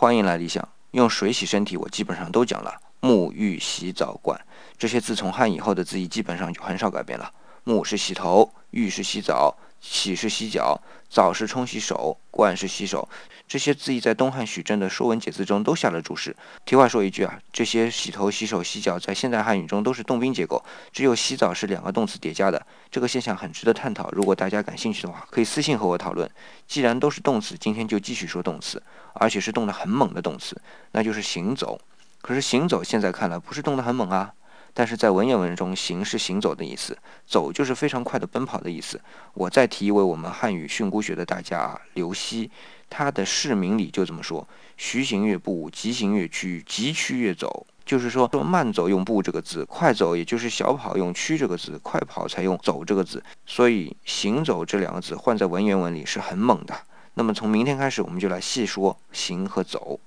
欢迎来理想。用水洗身体，我基本上都讲了。沐浴、洗澡、管这些自，从汉以后的字义基本上就很少改变了。沐是洗头，浴是洗澡，洗是洗脚，澡是冲洗手，灌是洗手。这些字义在东汉许真的《说文解字》中都下了注释。题外说一句啊，这些洗头、洗手、洗脚在现代汉语中都是动宾结构，只有洗澡是两个动词叠加的。这个现象很值得探讨。如果大家感兴趣的话，可以私信和我讨论。既然都是动词，今天就继续说动词，而且是动得很猛的动词，那就是行走。可是行走现在看来不是动得很猛啊。但是在文言文中，行是行走的意思，走就是非常快的奔跑的意思。我再提一位我们汉语训诂学的大家，刘熙，他的释名里就这么说：徐行越步，急行越趋，急趋越走。就是说，说慢走用步这个字，快走也就是小跑用趋这个字，快跑才用走这个字。所以行走这两个字换在文言文里是很猛的。那么从明天开始，我们就来细说行和走。